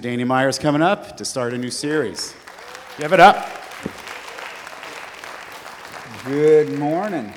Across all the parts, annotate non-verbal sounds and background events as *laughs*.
Danny Myers coming up to start a new series. Give it up. Good morning.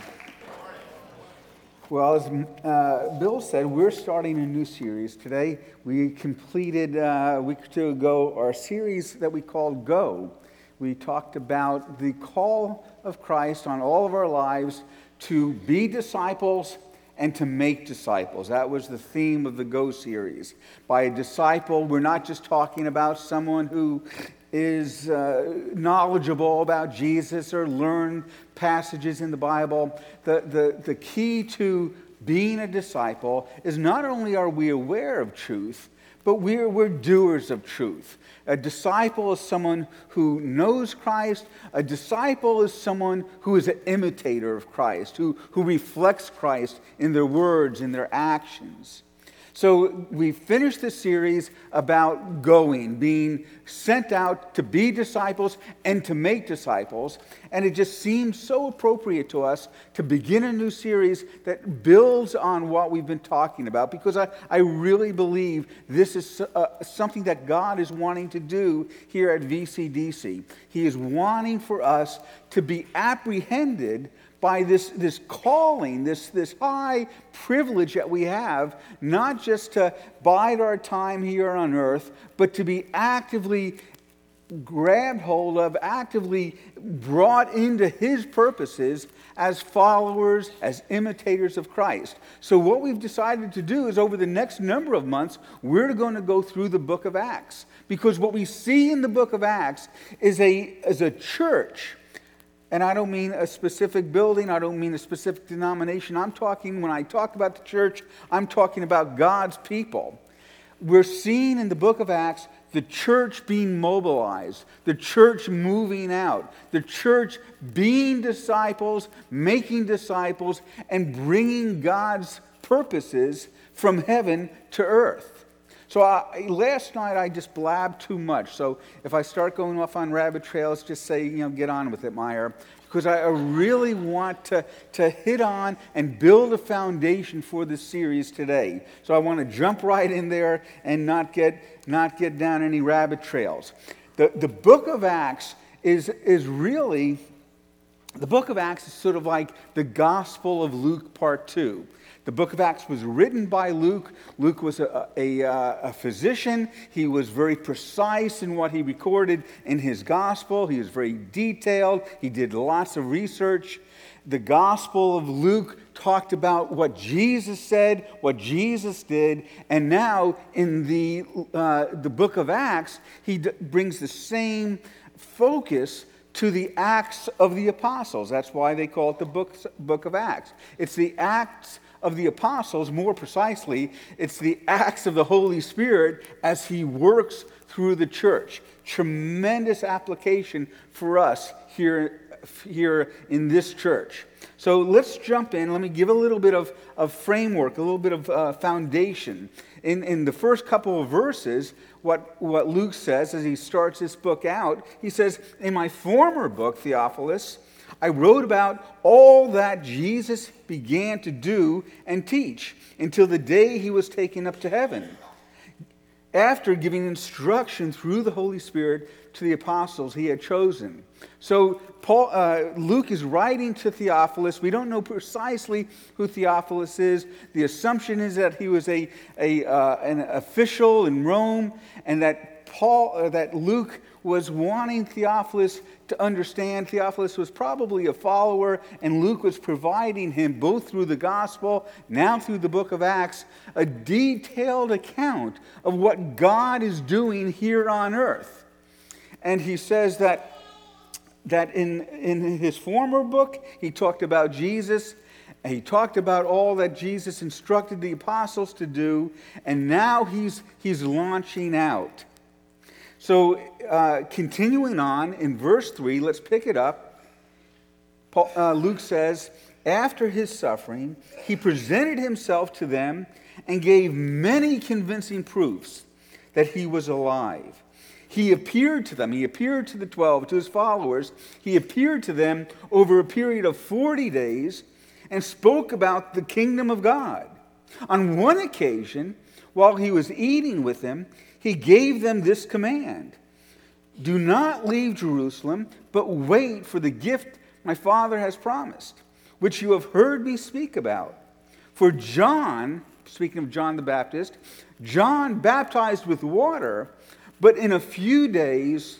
Well, as uh, Bill said, we're starting a new series today. We completed uh, a week or two ago our series that we called Go. We talked about the call of Christ on all of our lives to be disciples and to make disciples. That was the theme of the Go series. By a disciple, we're not just talking about someone who is uh, knowledgeable about Jesus or learned passages in the Bible. The, the, the key to being a disciple is not only are we aware of truth, but we're, we're doers of truth. A disciple is someone who knows Christ. A disciple is someone who is an imitator of Christ, who, who reflects Christ in their words, in their actions. So we finished the series about going, being sent out to be disciples and to make disciples. And it just seemed so appropriate to us to begin a new series that builds on what we've been talking about because I, I really believe this is uh, something that God is wanting to do here at VCDC. He is wanting for us to be apprehended by this, this calling, this, this high privilege that we have, not just to bide our time here on earth, but to be actively grabbed hold of, actively brought into his purposes as followers, as imitators of Christ. So, what we've decided to do is over the next number of months, we're going to go through the book of Acts. Because what we see in the book of Acts is a, is a church and I don't mean a specific building, I don't mean a specific denomination. I'm talking, when I talk about the church, I'm talking about God's people. We're seeing in the book of Acts the church being mobilized, the church moving out, the church being disciples, making disciples, and bringing God's purposes from heaven to earth. So I, last night I just blabbed too much. So if I start going off on rabbit trails, just say, you know, get on with it, Meyer. Because I really want to, to hit on and build a foundation for this series today. So I want to jump right in there and not get, not get down any rabbit trails. The, the book of Acts is, is really, the book of Acts is sort of like the Gospel of Luke, part two. The book of Acts was written by Luke. Luke was a, a, a, physician. He was very precise in what he recorded in his gospel. He was very detailed. He did lots of research. The gospel of Luke talked about what Jesus said, what Jesus did, and now in the, uh, the book of Acts, he d- brings the same focus to the Acts of the Apostles. That's why they call it the book, book of Acts. It's the Acts of the apostles, more precisely, it's the acts of the Holy Spirit as he works through the church. Tremendous application for us here, here in this church. So let's jump in. Let me give a little bit of, of framework, a little bit of uh, foundation. In, in the first couple of verses, what, what Luke says as he starts this book out, he says, In my former book, Theophilus, I wrote about all that Jesus began to do and teach until the day he was taken up to heaven. After giving instruction through the Holy Spirit to the apostles he had chosen. So Paul, uh, Luke is writing to Theophilus. We don't know precisely who Theophilus is. The assumption is that he was a, a uh, an official in Rome, and that Paul, uh, that Luke was wanting Theophilus to understand. Theophilus was probably a follower, and Luke was providing him, both through the gospel, now through the book of Acts, a detailed account of what God is doing here on earth. And he says that, that in, in his former book, he talked about Jesus. He talked about all that Jesus instructed the apostles to do, and now he's, he's launching out. So, uh, continuing on in verse 3, let's pick it up. Paul, uh, Luke says, After his suffering, he presented himself to them and gave many convincing proofs that he was alive. He appeared to them, he appeared to the 12, to his followers. He appeared to them over a period of 40 days and spoke about the kingdom of God. On one occasion, while he was eating with them, he gave them this command Do not leave Jerusalem, but wait for the gift my Father has promised, which you have heard me speak about. For John, speaking of John the Baptist, John baptized with water, but in a few days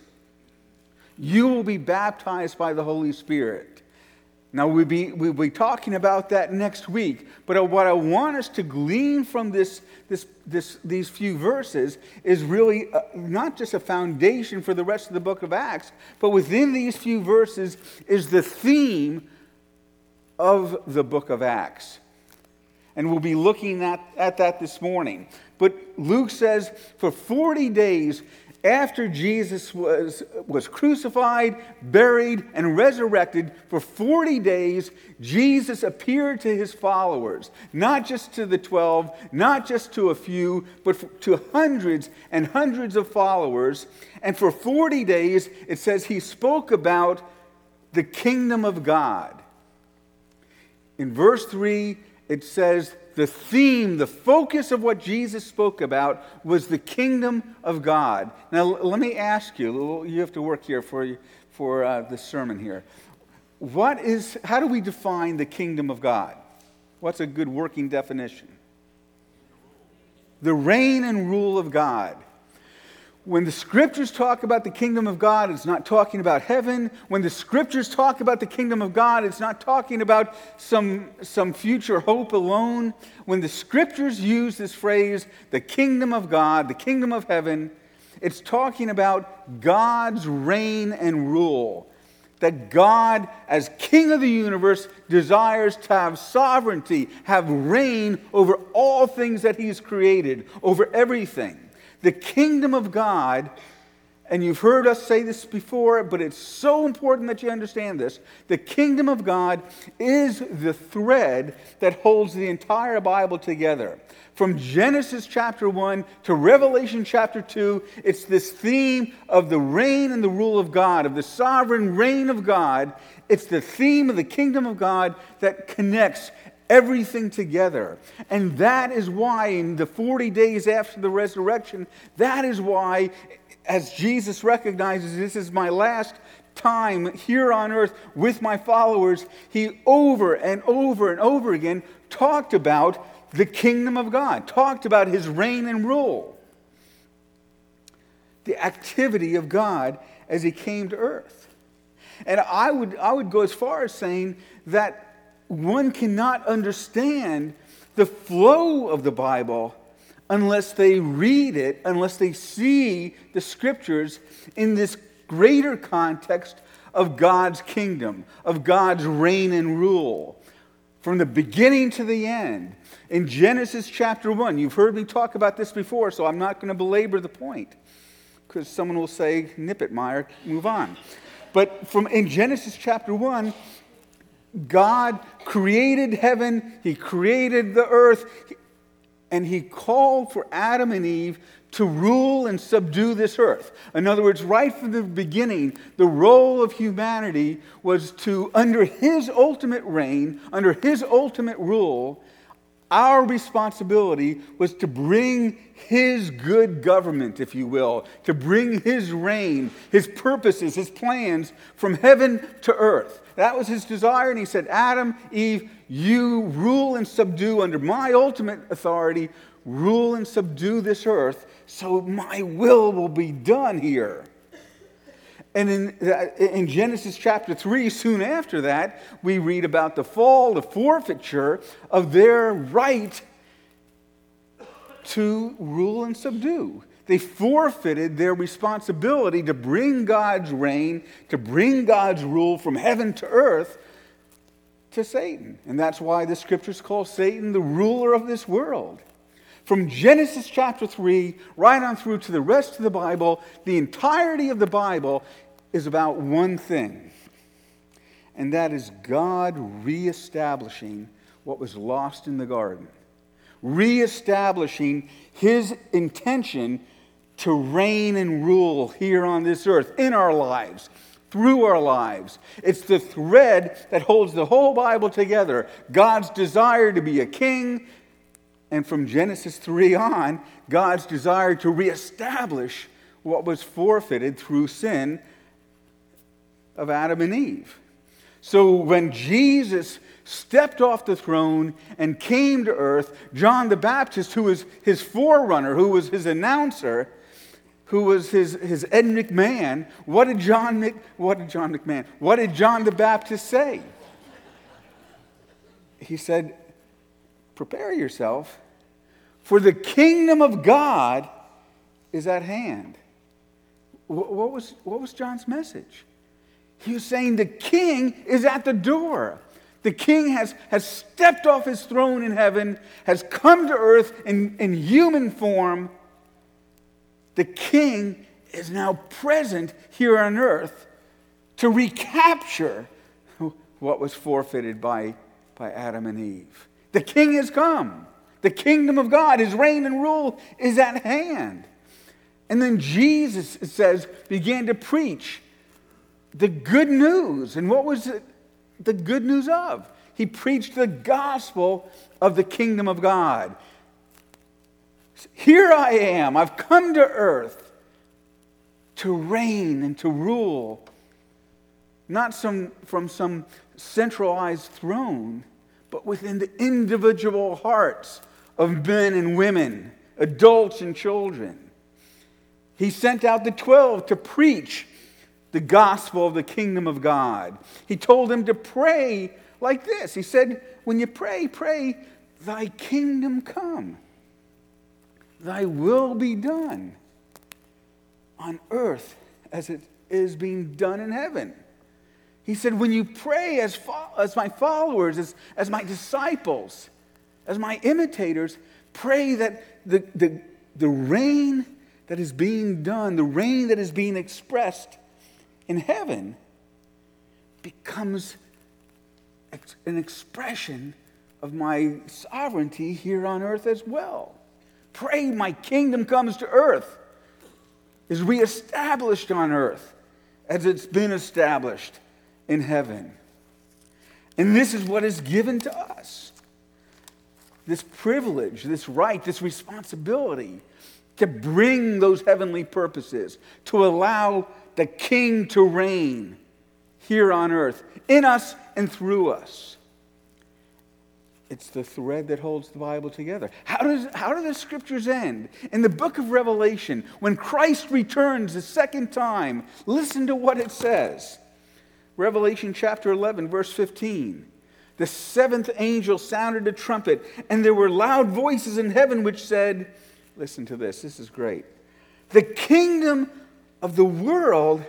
you will be baptized by the Holy Spirit. Now, we'll be, we'll be talking about that next week, but what I want us to glean from this, this, this, these few verses is really uh, not just a foundation for the rest of the book of Acts, but within these few verses is the theme of the book of Acts. And we'll be looking at, at that this morning. But Luke says, for 40 days, after Jesus was, was crucified, buried, and resurrected, for 40 days, Jesus appeared to his followers, not just to the 12, not just to a few, but to hundreds and hundreds of followers. And for 40 days, it says he spoke about the kingdom of God. In verse 3, it says the theme, the focus of what Jesus spoke about was the kingdom of God. Now, let me ask you, you have to work here for, for uh, the sermon here. What is, how do we define the kingdom of God? What's a good working definition? The reign and rule of God when the scriptures talk about the kingdom of God, it's not talking about heaven. When the scriptures talk about the kingdom of God, it's not talking about some, some future hope alone. When the scriptures use this phrase, the kingdom of God, the kingdom of heaven, it's talking about God's reign and rule. That God, as king of the universe, desires to have sovereignty, have reign over all things that he's created, over everything. The kingdom of God, and you've heard us say this before, but it's so important that you understand this. The kingdom of God is the thread that holds the entire Bible together. From Genesis chapter 1 to Revelation chapter 2, it's this theme of the reign and the rule of God, of the sovereign reign of God. It's the theme of the kingdom of God that connects everything together. And that is why, in the 40 days after the resurrection, that is why, as Jesus recognizes this is my last time here on earth with my followers, he over and over and over again talked about the kingdom of God, talked about his reign and rule, the activity of God as he came to earth. And I would, I would go as far as saying that one cannot understand the flow of the Bible unless they read it, unless they see the scriptures in this greater context of God's kingdom, of God's reign and rule. From the beginning to the end. In Genesis chapter 1, you've heard me talk about this before, so I'm not going to belabor the point because someone will say, nip it, Meyer, move on. But from in Genesis chapter 1, God created heaven, He created the earth, and He called for Adam and Eve to rule and subdue this earth. In other words, right from the beginning, the role of humanity was to, under His ultimate reign, under His ultimate rule, our responsibility was to bring his good government, if you will, to bring his reign, his purposes, his plans from heaven to earth. That was his desire. And he said, Adam, Eve, you rule and subdue under my ultimate authority, rule and subdue this earth, so my will will be done here. And in, uh, in Genesis chapter 3, soon after that, we read about the fall, the forfeiture of their right to rule and subdue. They forfeited their responsibility to bring God's reign, to bring God's rule from heaven to earth to Satan. And that's why the scriptures call Satan the ruler of this world. From Genesis chapter 3 right on through to the rest of the Bible, the entirety of the Bible is about one thing, and that is God reestablishing what was lost in the garden, reestablishing his intention to reign and rule here on this earth in our lives through our lives. It's the thread that holds the whole Bible together God's desire to be a king, and from Genesis 3 on, God's desire to reestablish what was forfeited through sin of Adam and Eve. So when Jesus stepped off the throne and came to earth, John the Baptist, who was his forerunner, who was his announcer, who was his, his Ed McMahon, what did John what did John McMahon, what did John the Baptist say? He said, Prepare yourself, for the kingdom of God is at hand. What was, what was John's message? He was saying the king is at the door. The king has, has stepped off his throne in heaven, has come to earth in, in human form. The king is now present here on earth to recapture what was forfeited by, by Adam and Eve. The king has come. The kingdom of God, his reign and rule is at hand. And then Jesus, it says, began to preach the good news. And what was it the good news of? He preached the gospel of the kingdom of God. Here I am. I've come to earth to reign and to rule, not some, from some centralized throne, but within the individual hearts of men and women, adults and children. He sent out the 12 to preach the gospel of the kingdom of God. He told them to pray like this. He said, When you pray, pray, Thy kingdom come, Thy will be done on earth as it is being done in heaven. He said, When you pray as, fo- as my followers, as, as my disciples, as my imitators, pray that the, the, the reign that is being done, the reign that is being expressed in heaven becomes an expression of my sovereignty here on earth as well. Pray my kingdom comes to earth, is reestablished on earth as it's been established in heaven. And this is what is given to us this privilege, this right, this responsibility to bring those heavenly purposes, to allow the King to reign here on earth, in us and through us. It's the thread that holds the Bible together. How, does, how do the scriptures end? In the book of Revelation, when Christ returns the second time, listen to what it says. Revelation chapter 11, verse 15. The seventh angel sounded a trumpet, and there were loud voices in heaven which said, Listen to this, this is great. The kingdom of the world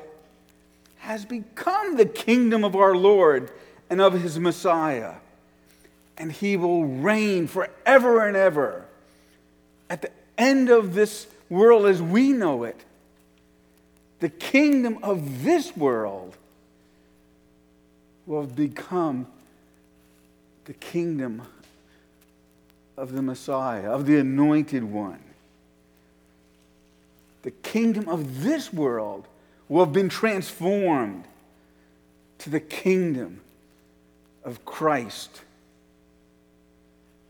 has become the kingdom of our Lord and of his Messiah, and he will reign forever and ever. At the end of this world as we know it, the kingdom of this world will become the kingdom of the Messiah, of the anointed one the kingdom of this world will have been transformed to the kingdom of Christ.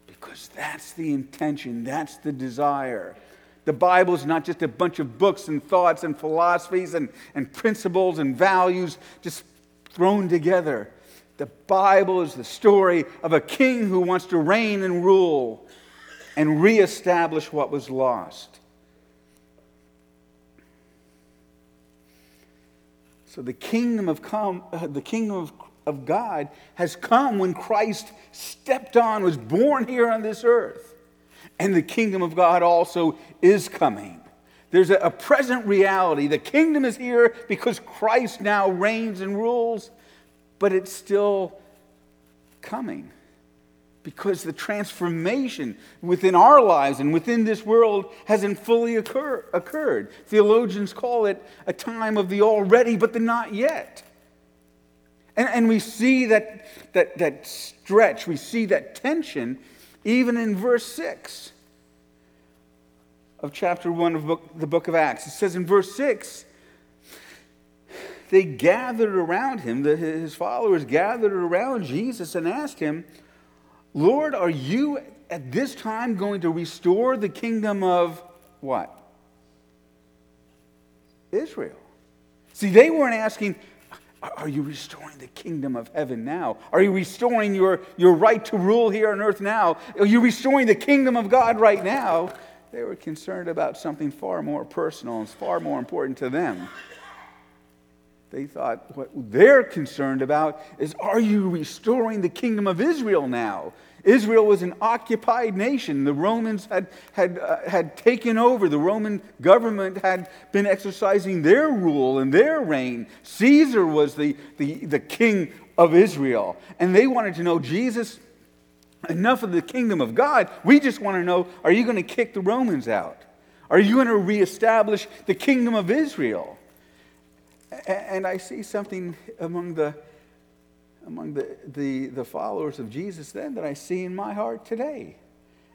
Because that's the intention, that's the desire. The Bible is not just a bunch of books and thoughts and philosophies and, and principles and values just thrown together. The Bible is the story of a king who wants to reign and rule and reestablish what was lost. So the kingdom of come, uh, the kingdom of, of God has come when Christ stepped on, was born here on this earth. And the kingdom of God also is coming. There's a, a present reality. The kingdom is here because Christ now reigns and rules, but it's still coming because the transformation within our lives and within this world hasn't fully occur, occurred. Theologians call it a time of the already but the not yet. And, and we see that, that, that stretch, we see that tension even in verse 6 of chapter 1 of book, the book of Acts. It says in verse 6 they gathered around him, the, his followers gathered around Jesus and asked him, Lord, are you at this time going to restore the kingdom of what? Israel. See, they weren't asking, are you restoring the kingdom of heaven now? Are you restoring your, your right to rule here on earth now? Are you restoring the kingdom of God right now? They were concerned about something far more personal and far more important to them. They thought what they're concerned about is are you restoring the kingdom of Israel now? Israel was an occupied nation. The Romans had, had, uh, had taken over. The Roman government had been exercising their rule and their reign. Caesar was the, the, the king of Israel. And they wanted to know Jesus, enough of the kingdom of God. We just want to know are you going to kick the Romans out? Are you going to reestablish the kingdom of Israel? And I see something among the among the, the, the followers of Jesus then that I see in my heart today.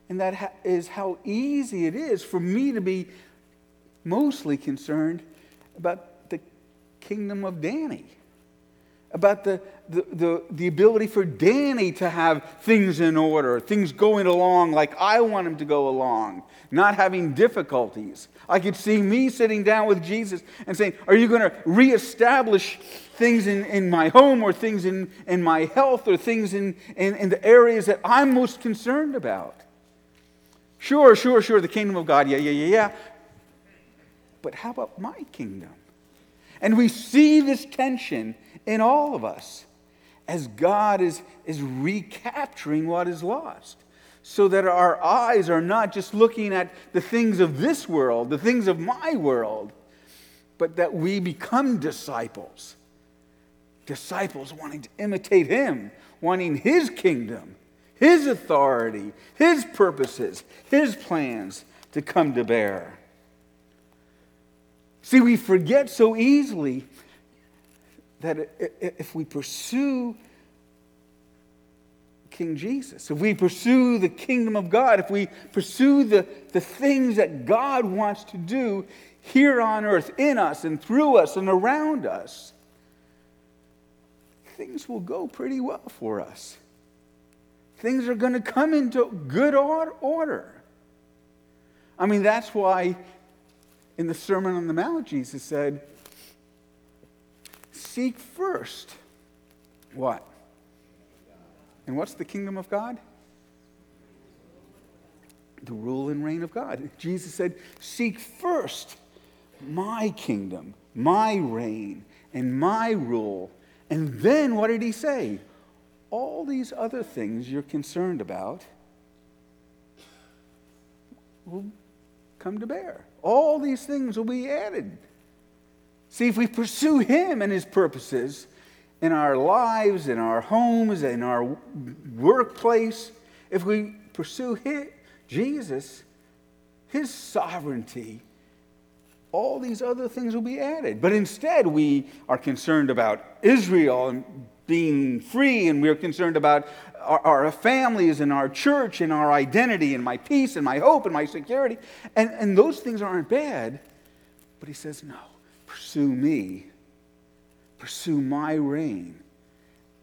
And that ha- is how easy it is for me to be mostly concerned about the kingdom of Danny about the, the, the, the, ability for Danny to have things in order, things going along like I want him to go along, not having difficulties. I could see me sitting down with Jesus and saying, Are you going to reestablish things in, in my home or things in, in my health or things in, in, in the areas that I'm most concerned about? Sure, sure, sure, the kingdom of God, yeah, yeah, yeah, yeah. But how about my kingdom? And we see this tension in all of us as God is, is recapturing what is lost. So that our eyes are not just looking at the things of this world, the things of my world, but that we become disciples. Disciples wanting to imitate Him, wanting His kingdom, His authority, His purposes, His plans to come to bear. See, we forget so easily that if we pursue King Jesus, if we pursue the kingdom of God, if we pursue the, the things that God wants to do here on earth, in us and through us and around us, things will go pretty well for us. Things are going to come into good order. I mean, that's why in the Sermon on the Mount, Jesus said, Seek first what? And what's the kingdom of God? The rule and reign of God. Jesus said, Seek first my kingdom, my reign, and my rule. And then what did he say? All these other things you're concerned about will come to bear. All these things will be added. See, if we pursue Him and His purposes in our lives, in our homes, in our workplace, if we pursue his, Jesus, His sovereignty, all these other things will be added. But instead, we are concerned about Israel and being free, and we're concerned about our, our, families and our church and our identity and my peace and my hope and my security. And, and those things aren't bad. But he says, no. Pursue me, pursue my reign,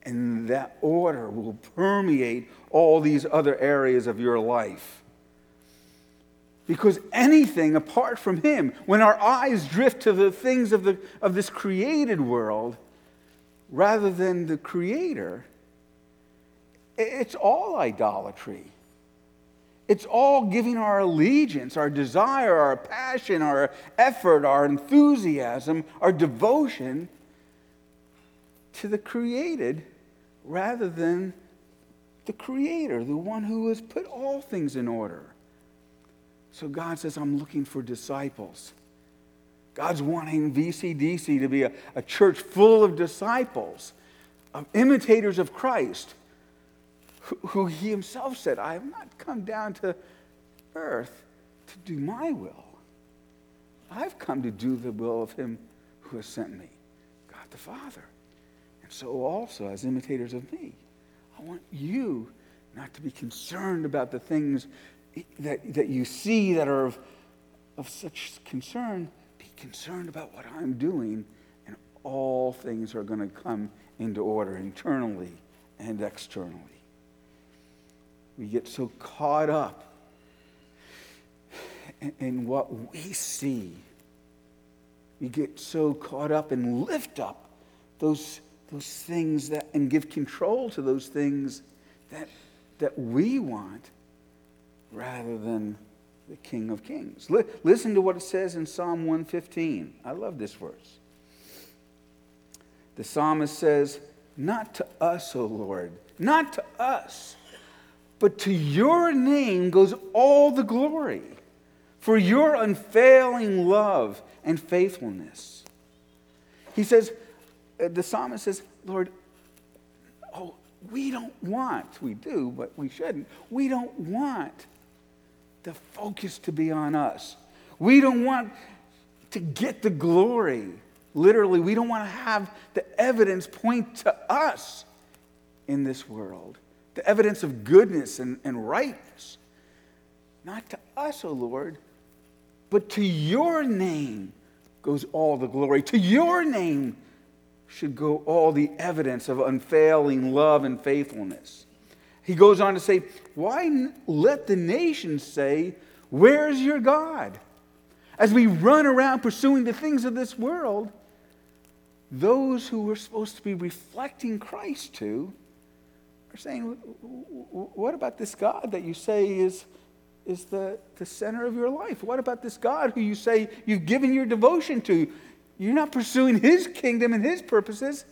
and that order will permeate all these other areas of your life. Because anything apart from Him, when our eyes drift to the things of, the, of this created world rather than the Creator, it's all idolatry. It's all giving our allegiance, our desire, our passion, our effort, our enthusiasm, our devotion to the created rather than the creator, the one who has put all things in order. So God says, I'm looking for disciples. God's wanting VCDC to be a, a church full of disciples, of imitators of Christ who he himself said, I have not come down to earth to do my will. I've come to do the will of him who has sent me, God the Father. And so, also, as imitators of me, I want you not to be concerned about the things that, that you see that are of, of such concern. Be concerned about what I'm doing, and all things are going to come into order internally and externally. We get so caught up in, what we see. We get so caught up and lift up those, those things that, and give control to those things that, that we want rather than the King of Kings. listen to what it says in Psalm 115. I love this verse. The psalmist says, Not to us, O Lord, not to us, but to your name goes all the glory for your unfailing love and faithfulness. He says, uh, the psalmist says, Lord, oh, we don't want, we do, but we shouldn't, we don't want the focus to be on us. We don't want to get the glory. Literally, we don't want to have the evidence point to us in this world, the evidence of goodness and, and rightness. Not to us, O oh Lord, but to your name goes all the glory. To your name should go all the evidence of unfailing love and faithfulness. He goes on to say, Why let the nations say, Where's your God? As we run around pursuing the things of this world, those who we're supposed to be reflecting Christ to are saying, What about this God that you say is, is the, the center of your life? What about this God who you say you've given your devotion to? You're not pursuing his kingdom and his purposes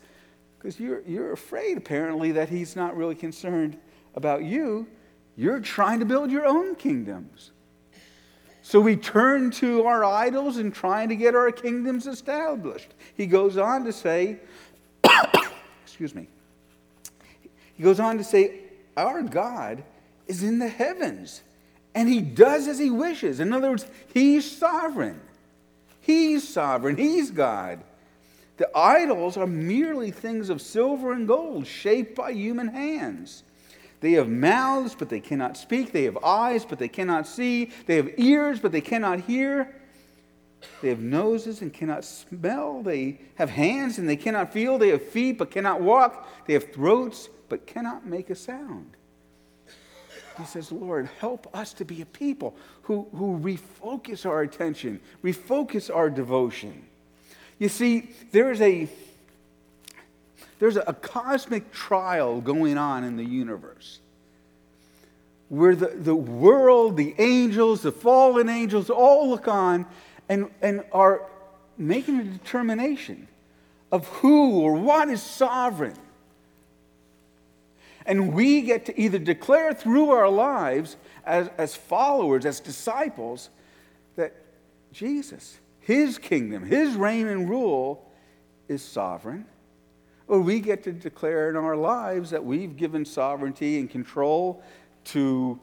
because you're, you're afraid, apparently, that he's not really concerned about you, you're trying to build your own kingdoms. So we turn to our idols and trying to get our kingdoms established. He goes on to say, *coughs* excuse me. He goes on to say, Our God is in the heavens, and he does as he wishes. In other words, he's sovereign. He's sovereign. He's God. The idols are merely things of silver and gold shaped by human hands. They have mouths, but they cannot speak. They have eyes, but they cannot see. They have ears, but they cannot hear. They have noses and cannot smell. They have hands and they cannot feel. They have feet, but cannot walk. They have throats, but cannot make a sound. He says, Lord, help us to be a people who, who refocus our attention, refocus our devotion. You see, there is a there's a cosmic trial going on in the universe where the, the world, the angels, the fallen angels all look on and, and are making a determination of who or what is sovereign. And we get to either declare through our lives as, as followers, as disciples, that Jesus, his kingdom, his reign and rule is sovereign or we get to declare in our lives that we've given sovereignty and control to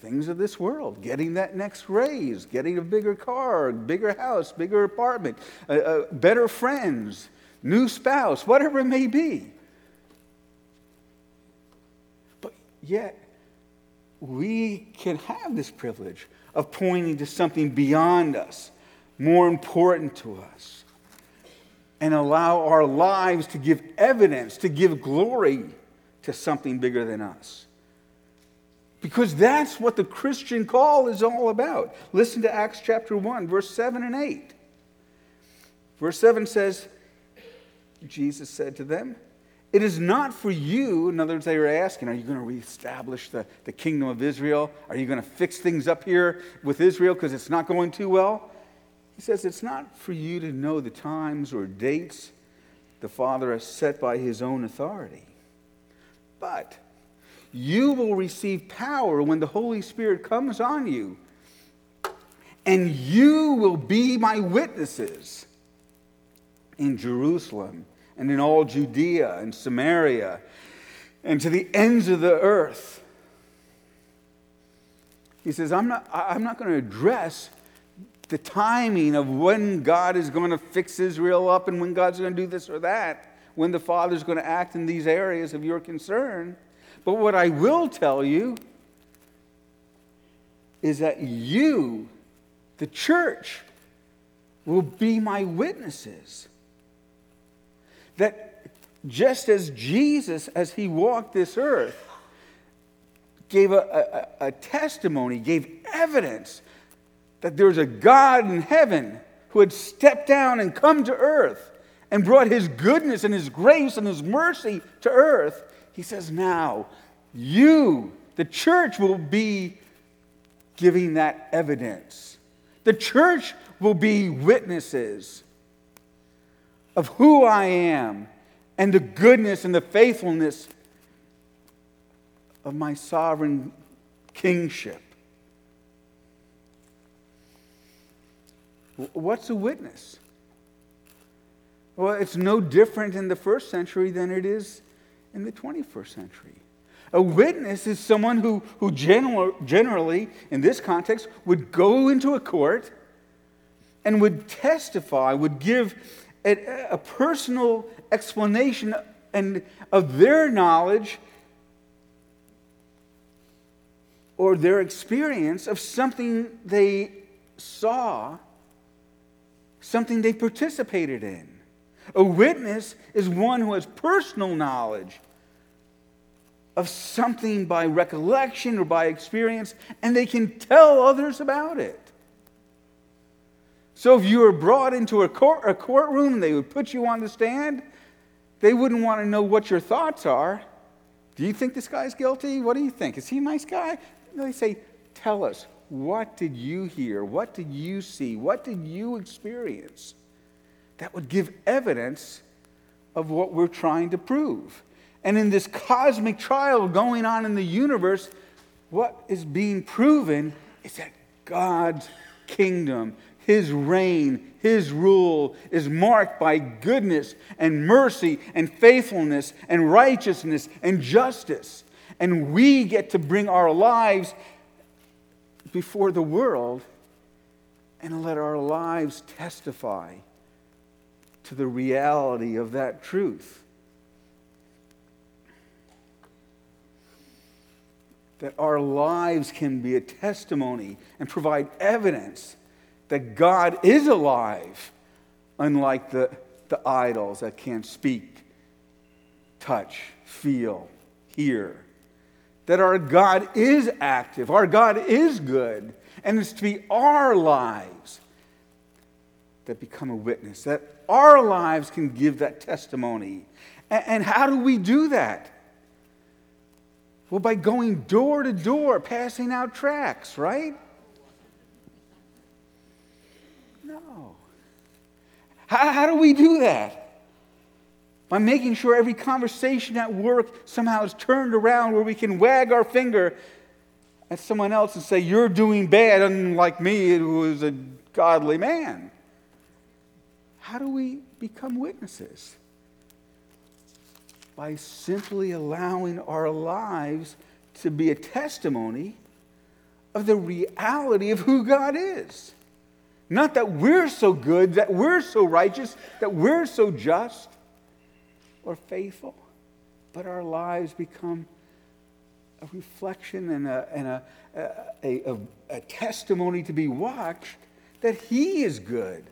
things of this world getting that next raise, getting a bigger car, bigger house, bigger apartment, uh, uh, better friends, new spouse, whatever it may be. But yet, we can have this privilege of pointing to something beyond us, more important to us and allow our lives to give evidence, to give glory to something bigger than us. Because that's what the Christian call is all about. Listen to Acts chapter 1, verse 7 and 8. Verse 7 says, Jesus said to them, It is not for you, in other words, they were asking, Are you going to reestablish the, the kingdom of Israel? Are you going to fix things up here with Israel because it's not going too well? He says, It's not for you to know the times or dates the Father has set by his own authority, but you will receive power when the Holy Spirit comes on you, and you will be my witnesses in Jerusalem and in all Judea and Samaria and to the ends of the earth. He says, I'm not, I'm not going to address the timing of when God is going to fix Israel up and when God's going to do this or that, when the Father's going to act in these areas of your concern. But what I will tell you is that you, the church, will be my witnesses. That just as Jesus, as he walked this earth, gave a, a, a testimony, gave evidence that there's a God in heaven who had stepped down and come to earth and brought his goodness and his grace and his mercy to earth, he says, Now, you, the church, will be giving that evidence. The church will be witnesses of who I am and the goodness and the faithfulness of my sovereign kingship. What's a witness? Well, it's no different in the first century than it is in the 21st century. A witness is someone who, who general, generally, in this context, would go into a court and would testify, would give a, a personal explanation and, of their knowledge or their experience of something they saw, something they participated in. A witness is one who has personal knowledge of something by recollection or by experience, and they can tell others about it. So if you were brought into a, court, a courtroom and they would put you on the stand, they wouldn't want to know what your thoughts are. Do you think this guy's guilty? What do you think? Is he a nice guy? They say, Tell us, what did you hear? What did you see? What did you experience? That would give evidence of what we're trying to prove. And in this cosmic trial going on in the universe, what is being proven is that God's kingdom, His reign, His rule is marked by goodness and mercy and faithfulness and righteousness and justice. And we get to bring our lives before the world and let our lives testify to the reality of that truth. That our lives can be a testimony and provide evidence that God is alive, unlike the, the idols that can't speak, touch, feel, hear that our God is active, our God is good, and it's to be our lives that become a witness, that our lives can give that testimony. And, how do we do that? Well, by going door to door, passing out tracts, right? No. How, how do we do that? by making sure every conversation at work somehow is turned around where we can wag our finger at someone else and say, You're doing bad, unlike me, who is a godly man. How do we become witnesses? By simply allowing our lives to be a testimony of the reality of who God is. Not that we're so good, that we're so righteous, that we're so just, or faithful, but our lives become a reflection and a, and a, a, a, a testimony to be watched that He is good.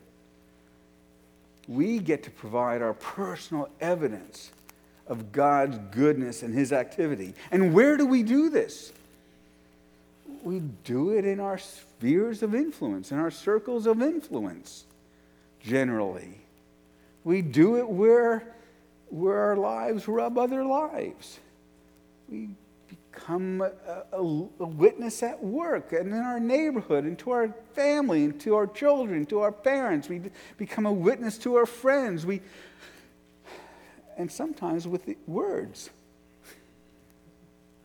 We get to provide our personal evidence of God's goodness and His activity. And where do we do this? We do it in our spheres of influence, in our circles of influence, generally. We do it where where our lives rub other lives. We become a, a, a, witness at work and in our neighborhood and to our family and to our children, to our parents. We become a witness to our friends. We, and sometimes with words,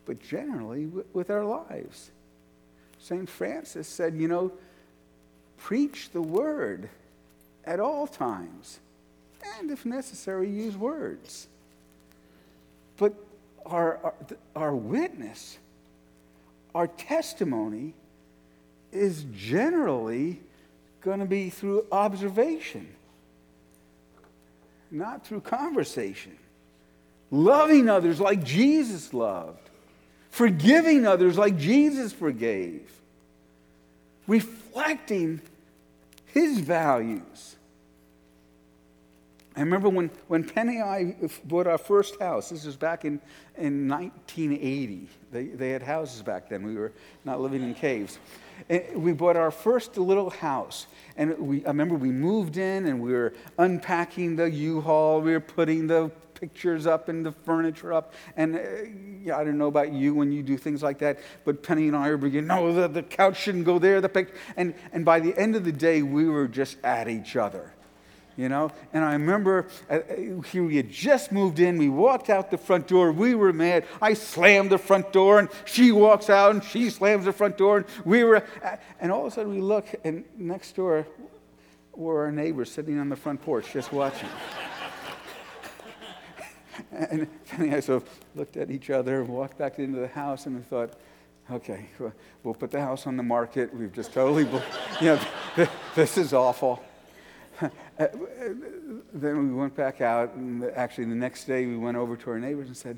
but generally with our lives. St. Francis said, you know, preach the word at all times and if necessary, use words. But our, our, our witness, our testimony, is generally going to be through observation, not through conversation. Loving others like Jesus loved, forgiving others like Jesus forgave, reflecting his values I remember when, when Penny and I bought our first house. This was back in, in 1980. They, they had houses back then. We were not living in caves. And we bought our first little house. And we, I remember we moved in and we were unpacking the U-Haul. We were putting the pictures up and the furniture up. And uh, yeah, I don't know about you when you do things like that, but Penny and I are beginning, no, the, the couch shouldn't go there. The pic-. And, and by the end of the day, we were just at each other you know? And I remember uh, uh, here we had just moved in. We walked out the front door. We were mad. I slammed the front door, and she walks out, and she slams the front door. And we were, uh, and all of a sudden we look, and next door were our neighbors sitting on the front porch just watching. *laughs* and Penny and I sort of looked at each other and walked back into the house, and we thought, okay, we'll put the house on the market. We've just totally, *laughs* you know, this is awful. *laughs* Uh, then we went back out, and actually the next day we went over to our neighbors and said,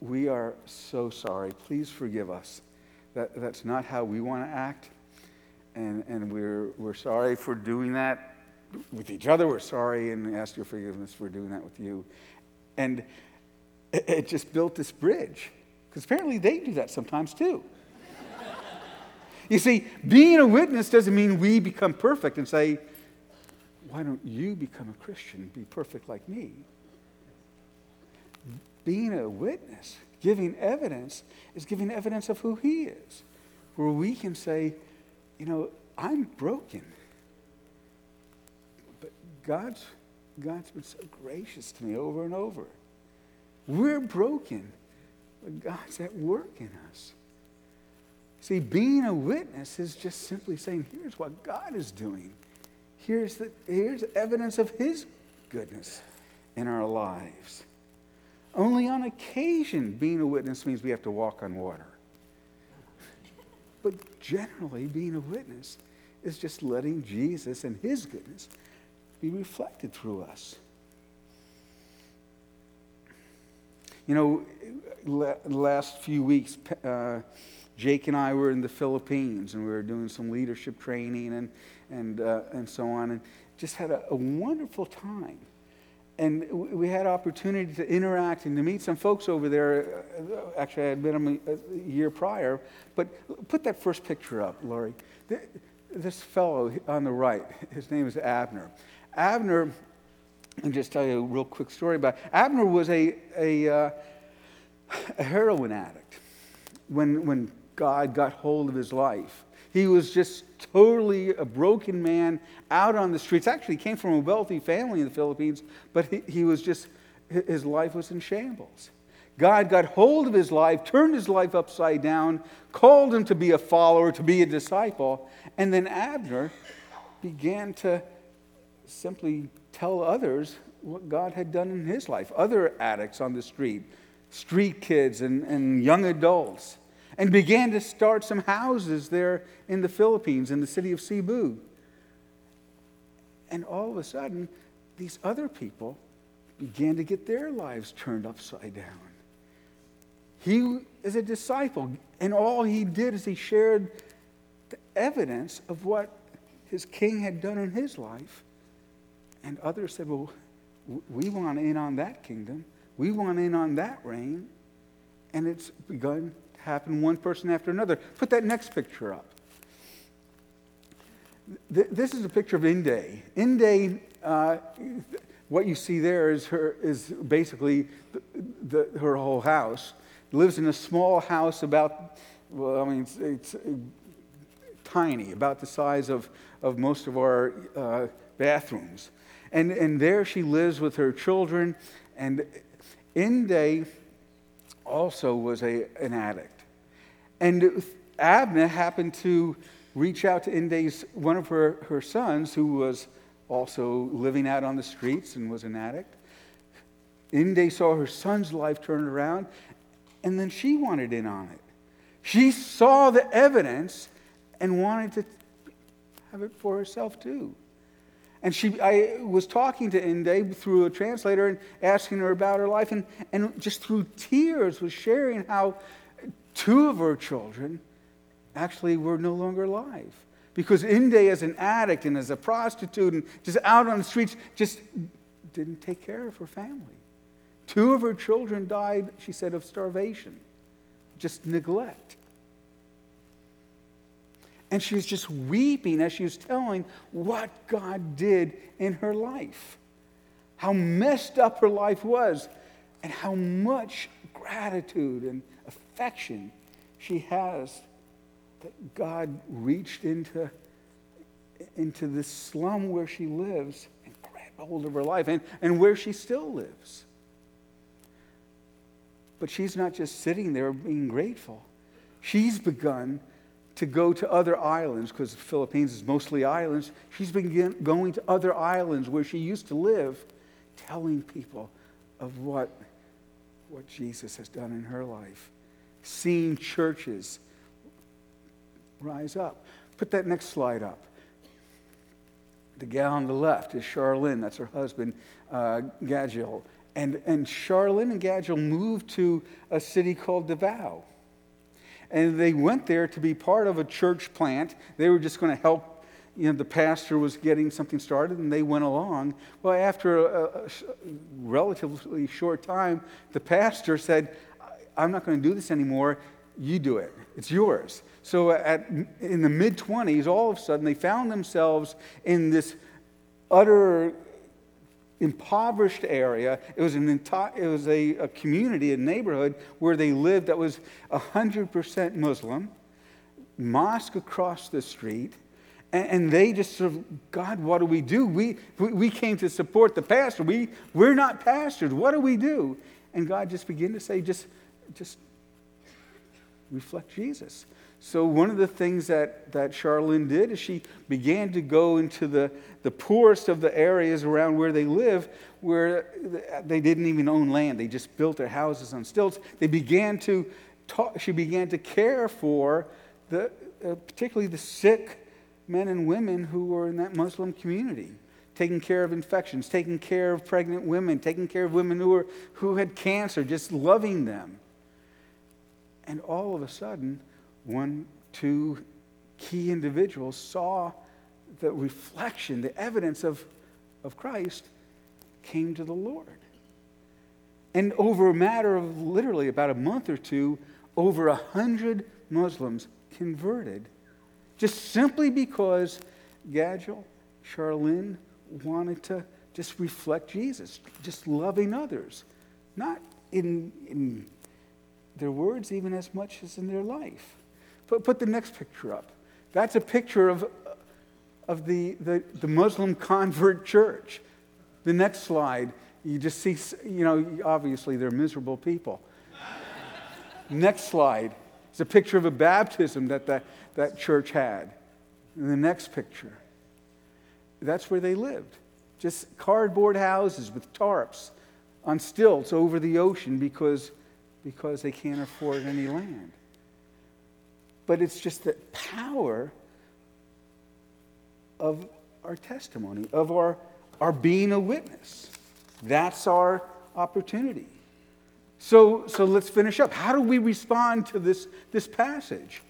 We are so sorry. Please forgive us. That, that's not how we want to act. And, and we're, we're sorry for doing that with each other. We're sorry and ask your forgiveness for doing that with you. And it, just built this bridge. Because apparently they do that sometimes too. you see, being a witness doesn't mean we become perfect and say, why don't you become a Christian, be perfect like me? Being a witness, giving evidence, is giving evidence of who He is, where we can say, you know, I'm broken. But God's, God's been so gracious to me over and over. We're broken, but God's at work in us. See, being a witness is just simply saying, here's what God is doing here's, the, here's evidence of His goodness in our lives. Only on occasion, being a witness means we have to walk on water. But generally, being a witness is just letting Jesus and His goodness be reflected through us. You know, last few weeks, uh, Jake and I were in the Philippines and we were doing some leadership training and, and, uh, and so on, and just had a, a wonderful time. And we had opportunity to interact and to meet some folks over there. Uh, actually, I had met them a, a year prior. But put that first picture up, Laurie. This fellow on the right, his name is Abner. Abner, and just tell you a real quick story about. Abner was a, a, uh, a heroin addict when, when God got hold of his life. He was just totally a broken man out on the streets. Actually, he came from a wealthy family in the Philippines, but he, he was just, his life was in shambles. God got hold of his life, turned his life upside down, called him to be a follower, to be a disciple, and then Abner began to simply tell others what God had done in his life. Other addicts on the street, street kids, and, and young adults and began to start some houses there in the Philippines, in the city of Cebu. And all of a sudden, these other people began to get their lives turned upside down. He is a disciple, and all he did is he shared the evidence of what his king had done in his life. And others said, Well, we want in on that kingdom, we want in on that reign. And it's begun to happen one person after another. Put that next picture up. This is a picture of Inde. Inde, uh, what you see there is, her, is basically the, the, her whole house. Lives in a small house about, well, I mean, it's, it's tiny, about the size of, of most of our uh, bathrooms. And, and there she lives with her children. And Inde also was a, an addict. And Abner happened to reach out to Inde's, one of her, her sons, who was also living out on the streets and was an addict. Inde saw her son's life turn around, and then she wanted in on it. She saw the evidence and wanted to have it for herself too. And she, I was talking to Inde through a translator and asking her about her life, and, and just through tears was sharing how two of her children actually were no longer alive. Because Inde, as an addict and as a prostitute and just out on the streets, just didn't take care of her family. Two of her children died, she said, of starvation, just neglect. And she was just weeping as she was telling what God did in her life, how messed up her life was, and how much gratitude and affection she has that God reached into, into the slum where she lives and grabbed hold of her life and, and where she still lives. But she's not just sitting there being grateful. She's begun to go to other islands because the Philippines is mostly islands. She's been going to other islands where she used to live, telling people of what, what Jesus has done in her life, seeing churches rise up. Put that next slide up. The gal on the left is Charlene, that's her husband, uh, Gadgil. And, and Charlene and Gadgil moved to a city called Davao. And they went there to be part of a church plant. They were just going to help, you know, the pastor was getting something started, and they went along. Well, after a, a relatively short time, the pastor said, I'm not going to do this anymore. You do it, it's yours. So at, in the mid 20s, all of a sudden, they found themselves in this utter impoverished area. It was, an entire, it was a, a community, a neighborhood where they lived that was 100% Muslim, mosque across the street. And, they just sort of, God, what do we do? We, we came to support the pastor. We, we're not pastors. What do we do? And God just began to say, just, just reflect Jesus. So, one of the things that, that Charlene did is she began to go into the, the poorest of the areas around where they live, where they didn't even own land. They just built their houses on stilts. They began to talk, she began to care for the, uh, particularly the sick men and women who were in that Muslim community, taking care of infections, taking care of pregnant women, taking care of women who, were, who had cancer, just loving them. And all of a sudden, one, two key individuals saw the reflection, the evidence of, of Christ came to the Lord. And over a matter of literally about a month or two, over a hundred Muslims converted just simply because Gadgil, Charlene wanted to just reflect Jesus, just loving others, not in, in their words even as much as in their life. Put, put the next picture up. That's a picture of, of the, the, the Muslim convert church. The next slide, you just see, you know, obviously they're miserable people. next slide is a picture of a baptism that the, that church had. And the next picture, that's where they lived. Just cardboard houses with tarps on stilts over the ocean because, because they can't afford any land but it's just the power of our testimony, of our, our being a witness. That's our opportunity. So, so let's finish up. How do we respond to this, this passage?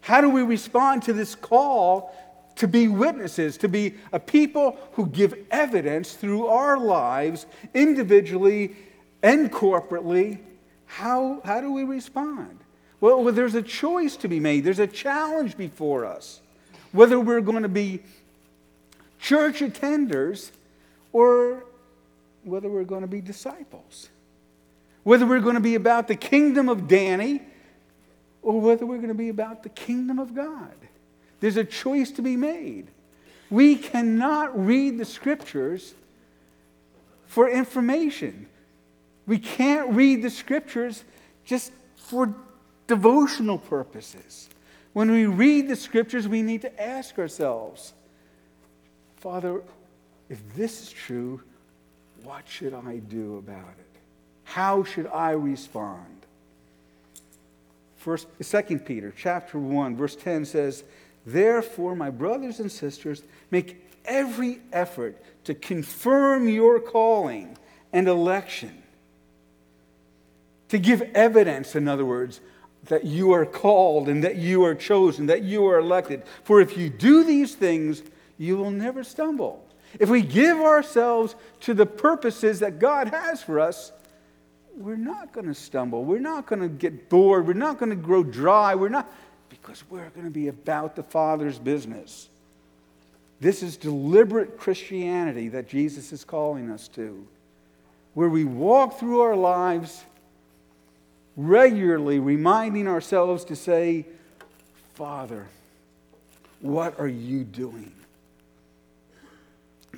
How do we respond to this call to be witnesses, to be a people who give evidence through our lives, individually and corporately? How, how do we respond? Well, there's a choice to be made, there's a challenge before us. Whether we're going to be church attenders or whether we're going to be disciples. Whether we're going to be about the kingdom of Danny or whether we're going to be about the kingdom of God. There's a choice to be made. We cannot read the scriptures for information. We can't read the scriptures just for devotional purposes. When we read the scriptures, we need to ask ourselves Father, if this is true, what should I do about it? How should I respond? First, 2 Peter chapter 1, verse 10 says, Therefore, my brothers and sisters, make every effort to confirm your calling and election. To give evidence, in other words, that you are called and that you are chosen, that you are elected. For if you do these things, you will never stumble. if we give ourselves to the purposes that God has for us, we're not going to stumble. We're not going to get bored. We're not going to grow dry. We're not, because we're going to be about the Father's business. This is deliberate Christianity that Jesus is calling us to, where we walk through our lives regularly reminding ourselves to say, Father, what are you doing?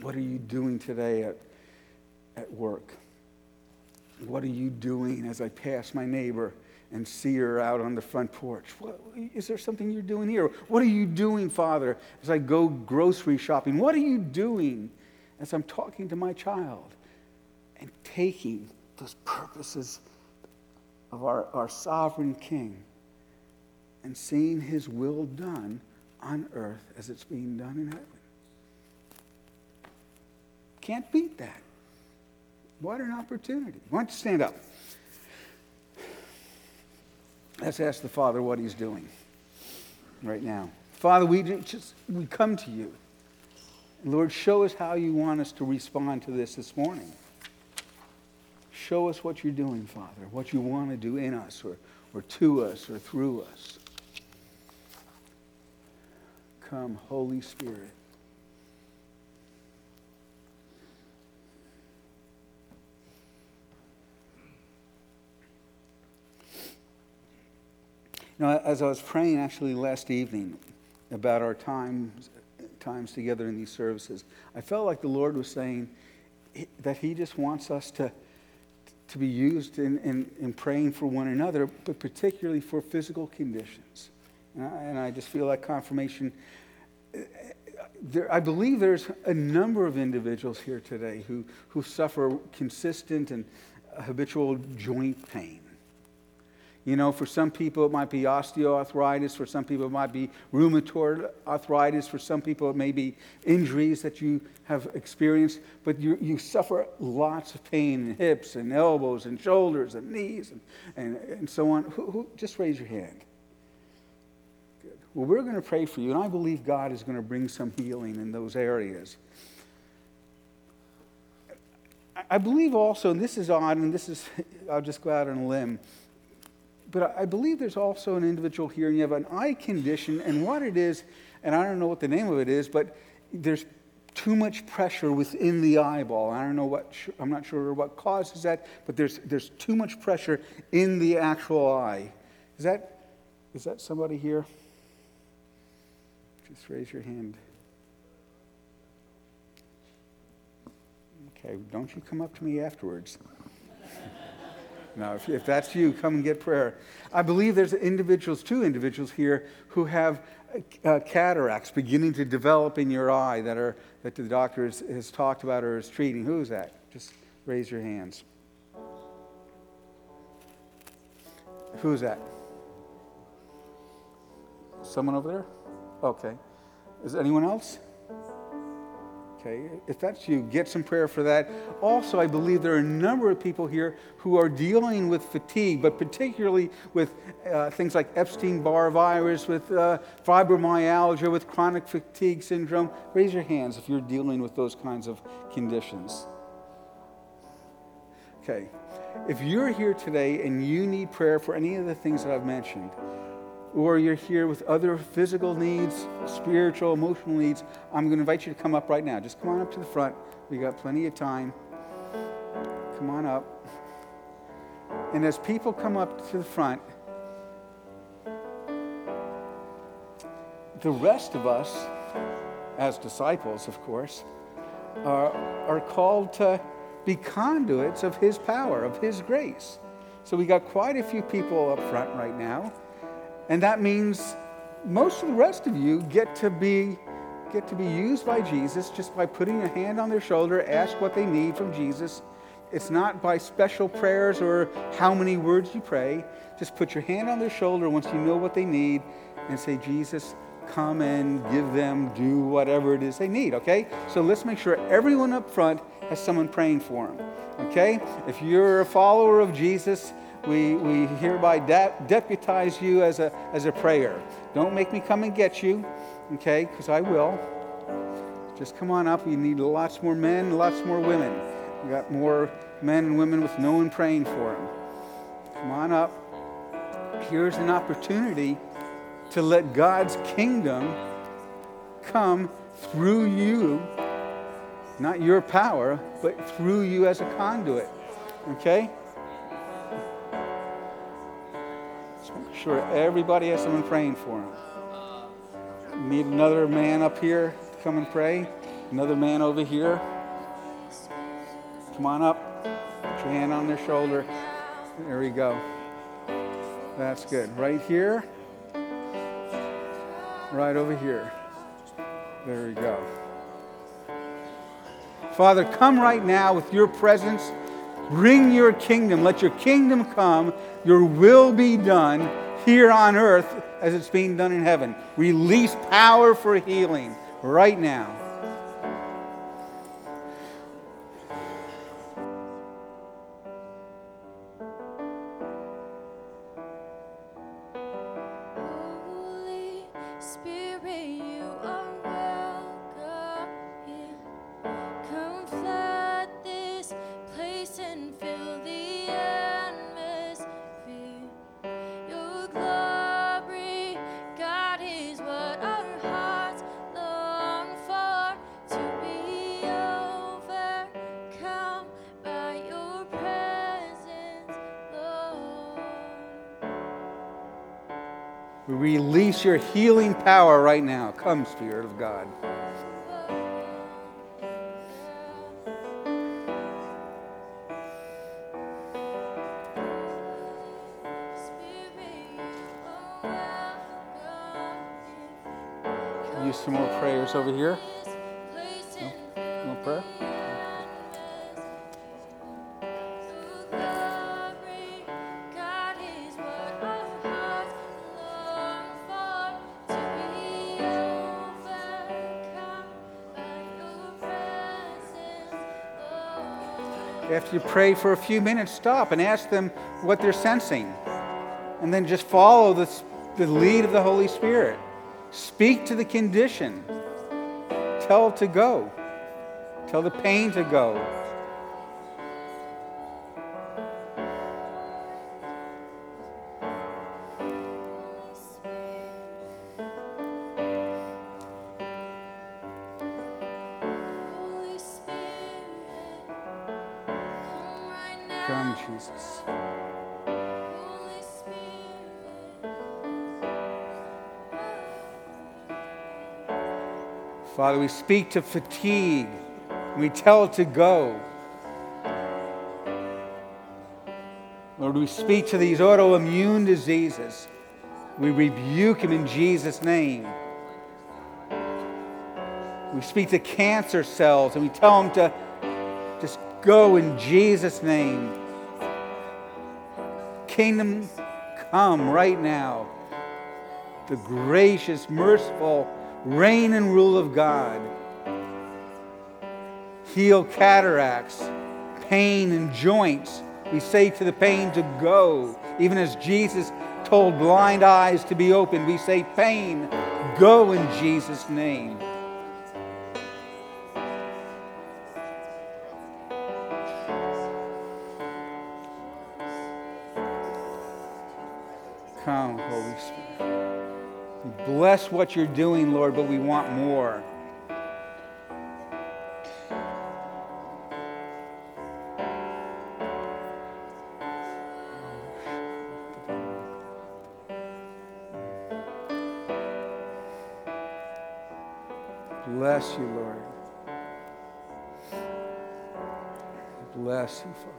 What are you doing today at, at work? What are you doing as I pass my neighbor and see her out on the front porch? What, is there something you're doing here? What are you doing, Father, as I go grocery shopping? What are you doing as I'm talking to my child and taking those purposes of our, our sovereign King and seeing his will done on earth as it's being done in heaven? Can't beat that. What an opportunity. Why don't you stand up? Let's ask the Father what He's doing right now. Father, we just we come to you. Lord, show us how you want us to respond to this this morning. Show us what you're doing, Father, what you want to do in us or, or to us or through us. Come, Holy Spirit. Know, as I was praying actually last evening about our times, times together in these services, I felt like the Lord was saying that He just wants us to, to be used in, in, in praying for one another, but particularly for physical conditions. And I, and I just feel like confirmation. There, I believe there's a number of individuals here today who, who suffer consistent and habitual joint pain. You know, for some people it might be osteoarthritis, for some people it might be rheumatoid arthritis, for some people it may be injuries that you have experienced, but you, you suffer lots of pain in hips and elbows and shoulders and knees and, and, and so on. Who, who, just raise your hand. Good. Well, we're going to pray for you, and I believe God is going to bring some healing in those areas. I believe also, and this is odd, and this is, *laughs* I'll just go out on a limb but I believe there's also an individual here, and you have an eye condition, and what it is, and I don't know what the name of it is, but there's too much pressure within the eyeball. I don't know what, I'm not sure what causes that, but there's, there's too much pressure in the actual eye. Is that, is that somebody here? Just raise your hand. Okay, don't you come up to me afterwards. Now, if, if that's you, come and get prayer. I believe there's individuals, two individuals here, who have uh, cataracts beginning to develop in your eye that, are, that the doctor has, has talked about or is treating. Who is that? Just raise your hands. Who is that? Someone over there? Okay. Is anyone else? Okay, if that's you, get some prayer for that. Also, I believe there are a number of people here who are dealing with fatigue, but particularly with uh, things like Epstein Barr virus, with uh, fibromyalgia, with chronic fatigue syndrome. Raise your hands if you're dealing with those kinds of conditions. Okay, if you're here today and you need prayer for any of the things that I've mentioned, or you're here with other physical needs, spiritual, emotional needs, I'm going to invite you to come up right now. Just come on up to the front. We got plenty of time. Come on up. And as people come up to the front, the rest of us, as disciples, of course, are, are called to be conduits of His power, of His grace. So we got quite a few people up front right now. And that means most of the rest of you get to be get to be used by Jesus just by putting a hand on their shoulder, ask what they need from Jesus. It's not by special prayers or how many words you pray. Just put your hand on their shoulder once you know what they need and say, Jesus, come and give them, do whatever it is they need, okay? So let's make sure everyone up front has someone praying for them, okay? If you're a follower of Jesus, we, we hereby de- deputize you as a, as a prayer. Don't make me come and get you, okay, because I will. Just come on up. We need lots more men, lots more women. We got more men and women with no one praying for them. Come on up. Here's an opportunity to let God's kingdom come through you, not your power, but through you as a conduit. Okay? Sure everybody has someone praying for them. Need another man up here to come and pray. Another man over here. Come on up. Put your hand on their shoulder. There we go. That's good. Right here. Right over here. There we go. Father, come right now with your presence. Bring your kingdom. Let your kingdom come. Your will be done here on earth as it's being done in heaven. Release power for healing right now. Healing power right now. Come, Spirit of God. Use some more prayers over here. After you pray for a few minutes, stop and ask them what they're sensing. And then just follow the, the lead of the Holy Spirit. Speak to the condition. Tell to go. Tell the pain to go. Father, we speak to fatigue. We tell it to go. Lord, we speak to these autoimmune diseases. We rebuke them in Jesus' name. We speak to cancer cells and we tell them to just go in Jesus' name. Kingdom come right now. The gracious, merciful reign and rule of God. Heal cataracts, pain and joints. We say to the pain to go. Even as Jesus told blind eyes to be opened, we say, Pain, go in Jesus' name. Bless what you're doing, Lord, but we want more. Bless you, Lord. Bless you, Father.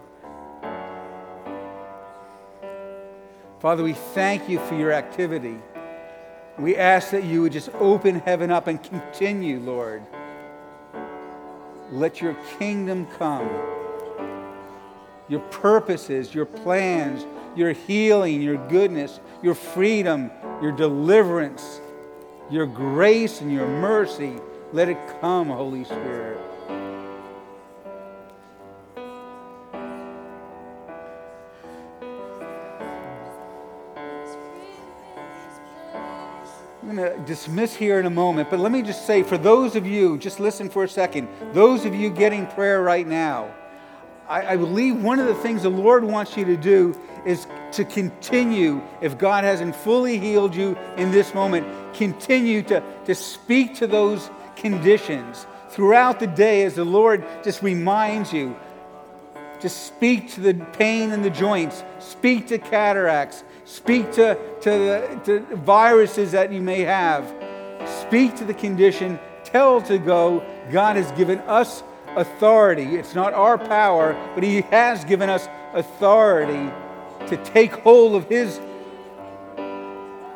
Father, we thank you for your activity. We ask that you would just open heaven up and continue, Lord. Let your kingdom come. Your purposes, your plans, your healing, your goodness, your freedom, your deliverance, your grace and your mercy. Let it come, Holy Spirit. Dismiss here in a moment, but let me just say for those of you, just listen for a second, those of you getting prayer right now, I, I believe one of the things the Lord wants you to do is to continue, if God hasn't fully healed you in this moment, continue to, to speak to those conditions throughout the day as the Lord just reminds you. Just speak to the pain in the joints, speak to cataracts, speak to, to, the, to viruses that you may have, speak to the condition, tell to go. God has given us authority. It's not our power, but He has given us authority to take hold of His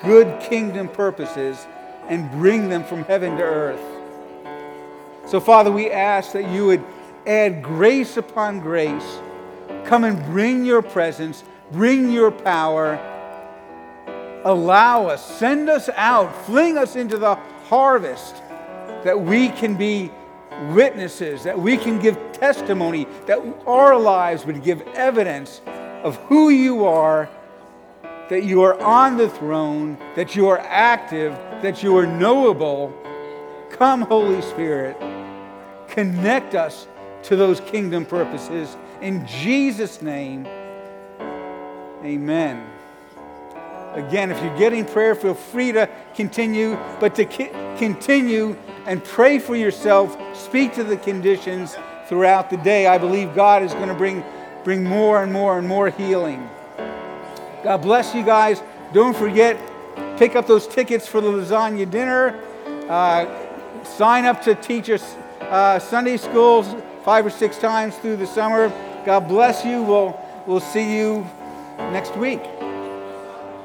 good kingdom purposes and bring them from heaven to earth. So, Father, we ask that you would add grace upon grace. Come and bring your presence, bring your power. Allow us, send us out, fling us into the harvest that we can be witnesses, that we can give testimony, that our lives would give evidence of who you are, that you are on the throne, that you are active, that you are knowable. Come, Holy Spirit, connect us to those kingdom purposes. In Jesus' name, amen. Again, if you're getting prayer, feel free to continue, but to ki- continue and pray for yourself, speak to the conditions throughout the day. I believe God is going to bring, bring more and more and more healing. God bless you guys. Don't forget, pick up those tickets for the lasagna dinner. Uh, sign up to teach us uh, Sunday schools five or six times through the summer. God bless you. We'll, we'll see you next week.